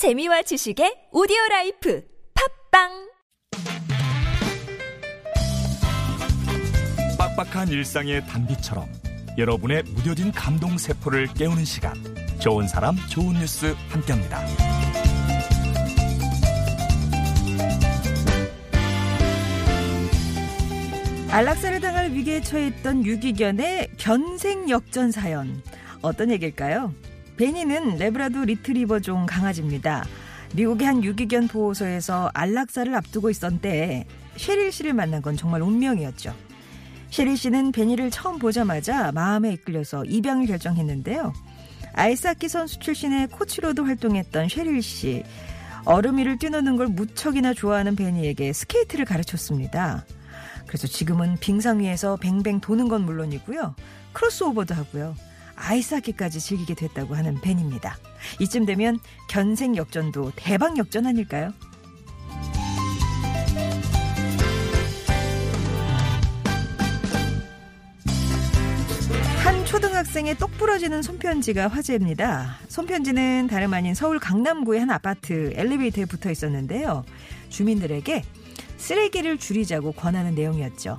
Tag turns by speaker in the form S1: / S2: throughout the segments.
S1: 재미와 지식의 오디오 라이프 팝빵
S2: 빡빡한 일상의 단비처럼 여러분의 무뎌진 감동 세포를 깨우는 시간 좋은 사람 좋은 뉴스 함께합니다.
S3: 안락사를 당할 위기에 처했던 유기견의 견생 역전 사연 어떤 얘기일까요? 베니는 레브라도 리트리버종 강아지입니다. 미국의 한 유기견 보호소에서 안락사를 앞두고 있던 때에 쉐릴 씨를 만난 건 정말 운명이었죠. 쉐릴 씨는 베니를 처음 보자마자 마음에 이끌려서 입양을 결정했는데요. 아이스하키 선수 출신의 코치로도 활동했던 쉐릴 씨. 얼음 위를 뛰노는 걸 무척이나 좋아하는 베니에게 스케이트를 가르쳤습니다. 그래서 지금은 빙상 위에서 뱅뱅 도는 건 물론이고요. 크로스오버도 하고요. 아이스하키까지 즐기게 됐다고 하는 벤입니다. 이쯤 되면 견생 역전도 대박 역전 아닐까요? 한 초등학생의 똑 부러지는 손편지가 화제입니다. 손편지는 다름 아닌 서울 강남구의 한 아파트 엘리베이터에 붙어 있었는데요. 주민들에게 쓰레기를 줄이자고 권하는 내용이었죠.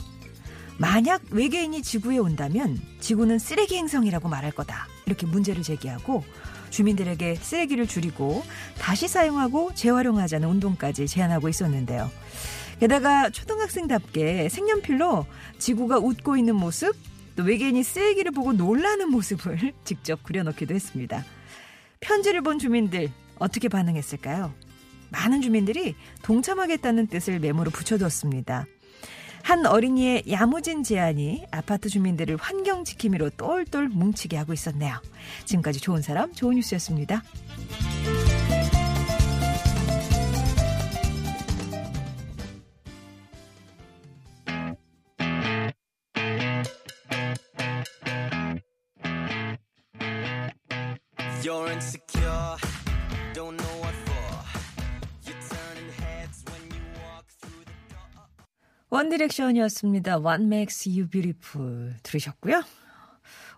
S3: 만약 외계인이 지구에 온다면 지구는 쓰레기 행성이라고 말할 거다. 이렇게 문제를 제기하고 주민들에게 쓰레기를 줄이고 다시 사용하고 재활용하자는 운동까지 제안하고 있었는데요. 게다가 초등학생답게 색연필로 지구가 웃고 있는 모습, 또 외계인이 쓰레기를 보고 놀라는 모습을 직접 그려놓기도 했습니다. 편지를 본 주민들 어떻게 반응했을까요? 많은 주민들이 동참하겠다는 뜻을 메모로 붙여두었습니다. 한 어린이의 야무진 제안이 아파트 주민들을 환경 지킴이로 똘똘 뭉치게 하고 있었네요. 지금까지 좋은 사람, 좋은 뉴스였습니다. 원디렉션이었습니다. What makes you beautiful 들으셨고요.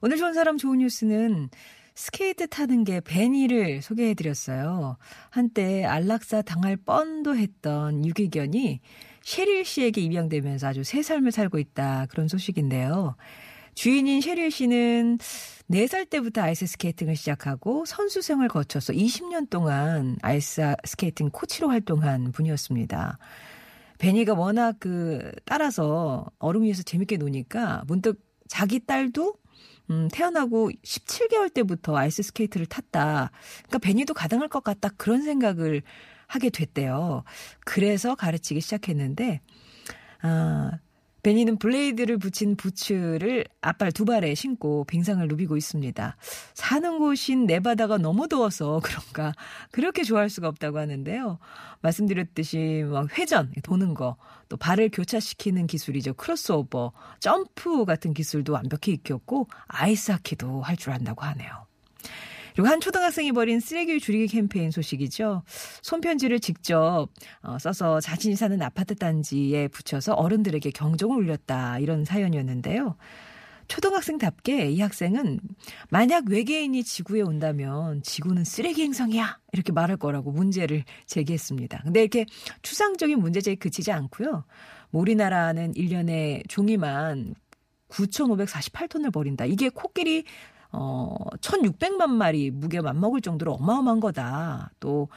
S3: 오늘 좋은 사람 좋은 뉴스는 스케이트 타는 개 베니를 소개해드렸어요. 한때 안락사 당할 뻔도 했던 유기견이 셰릴 씨에게 입양되면서 아주 새 삶을 살고 있다. 그런 소식인데요. 주인인 셰릴 씨는 4살 때부터 아이스 스케이팅을 시작하고 선수 생을 거쳐서 20년 동안 아이스 스케이팅 코치로 활동한 분이었습니다. 베니가 워낙 그 따라서 얼음 위에서 재밌게 노니까 문득 자기 딸도 음, 태어나고 17개월 때부터 아이스 스케이트를 탔다. 그러니까 베니도 가능할 것 같다. 그런 생각을 하게 됐대요. 그래서 가르치기 시작했는데, 아, 베니는 블레이드를 붙인 부츠를 앞발 두 발에 신고 빙상을 누비고 있습니다. 사는 곳인 네바다가 너무 더워서 그런가 그렇게 좋아할 수가 없다고 하는데요. 말씀드렸듯이 막 회전 도는 거, 또 발을 교차시키는 기술이죠. 크로스오버, 점프 같은 기술도 완벽히 익혔고 아이스하키도 할 줄 안다고 하네요. 그리고 한 초등학생이 벌인 쓰레기 줄이기 캠페인 소식이죠. 손편지를 직접 어, 써서 자신이 사는 아파트 단지에 붙여서 어른들에게 경종을 울렸다. 이런 사연이었는데요. 초등학생답게 이 학생은 만약 외계인이 지구에 온다면 지구는 쓰레기 행성이야. 이렇게 말할 거라고 문제를 제기했습니다. 근데 이렇게 추상적인 문제 제기에 그치지 않고요. 뭐 우리나라는 1년에 종이만 9,548톤을 버린다. 이게 코끼리 어, 1,600만 마리 무게 맞먹을 정도로 어마어마한 거다. 또,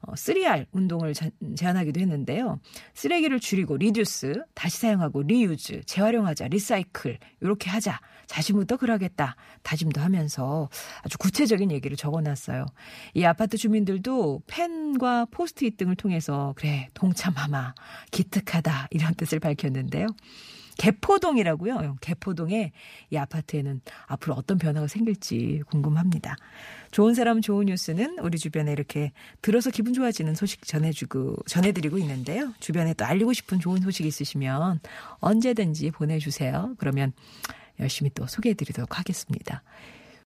S3: 어, 3R 운동을 자, 제안하기도 했는데요. 쓰레기를 줄이고 reduce, 다시 사용하고 reuse, 재활용하자, recycle, 이렇게 하자. 자신부터 그러겠다. 다짐도 하면서 아주 구체적인 얘기를 적어놨어요. 이 아파트 주민들도 펜과 포스트잇 등을 통해서 그래, 동참하마, 기특하다. 이런 뜻을 밝혔는데요. 개포동이라고요. 개포동에 이 아파트에는 앞으로 어떤 변화가 생길지 궁금합니다. 좋은 사람 좋은 뉴스는 우리 주변에 이렇게 들어서 기분 좋아지는 소식 전해주고 전해드리고 있는데요. 주변에 또 알리고 싶은 좋은 소식 있으시면 언제든지 보내주세요. 그러면 열심히 또 소개해드리도록 하겠습니다.